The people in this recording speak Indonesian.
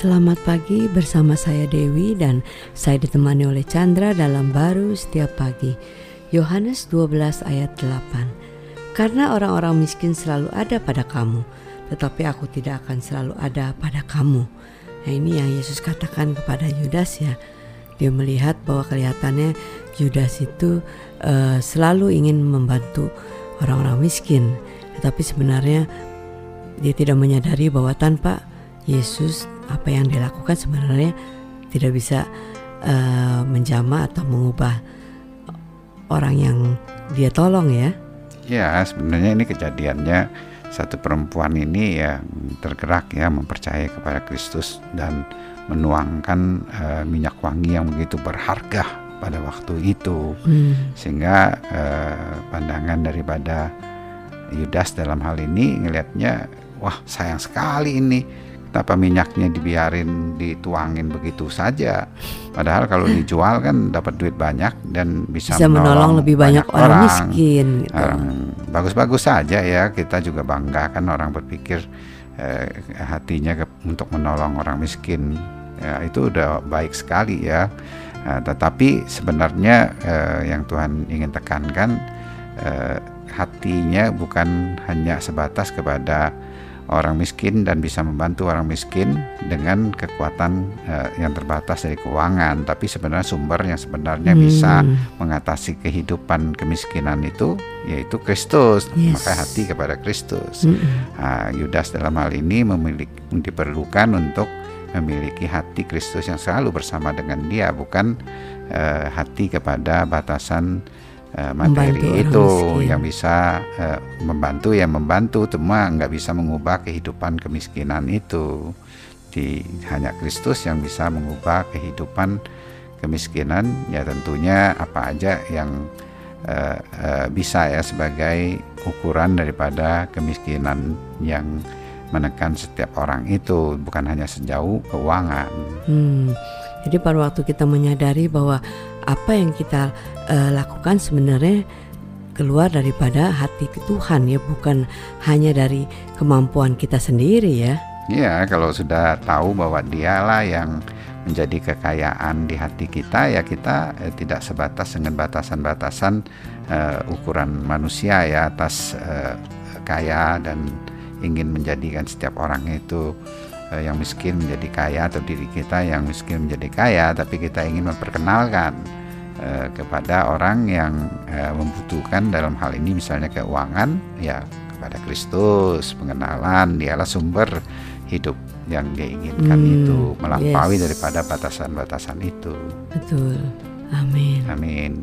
Selamat pagi bersama saya Dewi dan saya ditemani oleh Chandra dalam baru setiap pagi. Yohanes 12 ayat 8. Karena orang-orang miskin selalu ada pada kamu, tetapi aku tidak akan selalu ada pada kamu. Nah ini yang Yesus katakan kepada Yudas ya. Dia melihat bahwa kelihatannya Yudas itu uh, selalu ingin membantu orang-orang miskin, tetapi sebenarnya dia tidak menyadari bahwa tanpa Yesus apa yang dilakukan sebenarnya tidak bisa uh, menjama atau mengubah orang yang dia tolong ya. Ya sebenarnya ini kejadiannya satu perempuan ini yang tergerak ya mempercayai kepada Kristus dan menuangkan uh, minyak wangi yang begitu berharga pada waktu itu hmm. sehingga uh, pandangan daripada Yudas dalam hal ini ngelihatnya wah sayang sekali ini Kenapa minyaknya dibiarin dituangin begitu saja? Padahal kalau dijual kan dapat duit banyak dan bisa, bisa menolong, menolong lebih banyak, banyak orang, orang miskin. Gitu. Bagus-bagus saja ya kita juga bangga kan orang berpikir eh, hatinya ke, untuk menolong orang miskin. Ya, itu udah baik sekali ya. Nah, tetapi sebenarnya eh, yang Tuhan ingin tekankan eh, hatinya bukan hanya sebatas kepada orang miskin dan bisa membantu orang miskin dengan kekuatan uh, yang terbatas dari keuangan tapi sebenarnya sumber yang sebenarnya hmm. bisa mengatasi kehidupan kemiskinan itu yaitu Kristus yes. maka hati kepada Kristus hmm. uh, Yudas dalam hal ini memiliki diperlukan untuk memiliki hati Kristus yang selalu bersama dengan dia bukan uh, hati kepada batasan uh, materi membantu itu yang bisa uh, membantu ya membantu cuma nggak bisa mengubah kehidupan kemiskinan itu di hanya Kristus yang bisa mengubah kehidupan kemiskinan ya tentunya apa aja yang uh, uh, bisa ya sebagai ukuran daripada kemiskinan yang menekan setiap orang itu bukan hanya sejauh keuangan. Hmm. Jadi pada waktu kita menyadari bahwa apa yang kita uh, lakukan sebenarnya keluar daripada hati Tuhan ya bukan hanya dari kemampuan kita sendiri ya. Iya, kalau sudah tahu bahwa dialah yang menjadi kekayaan di hati kita ya kita eh, tidak sebatas dengan batasan-batasan uh, ukuran manusia ya atas uh, kaya dan ingin menjadikan setiap orang itu yang miskin menjadi kaya atau diri kita yang miskin menjadi kaya tapi kita ingin memperkenalkan Eh, kepada orang yang uh, membutuhkan dalam hal ini misalnya keuangan ya kepada Kristus pengenalan dialah sumber hidup yang dia inginkan hmm, itu melampaui yes. daripada batasan-batasan itu. Betul. Amin. Amin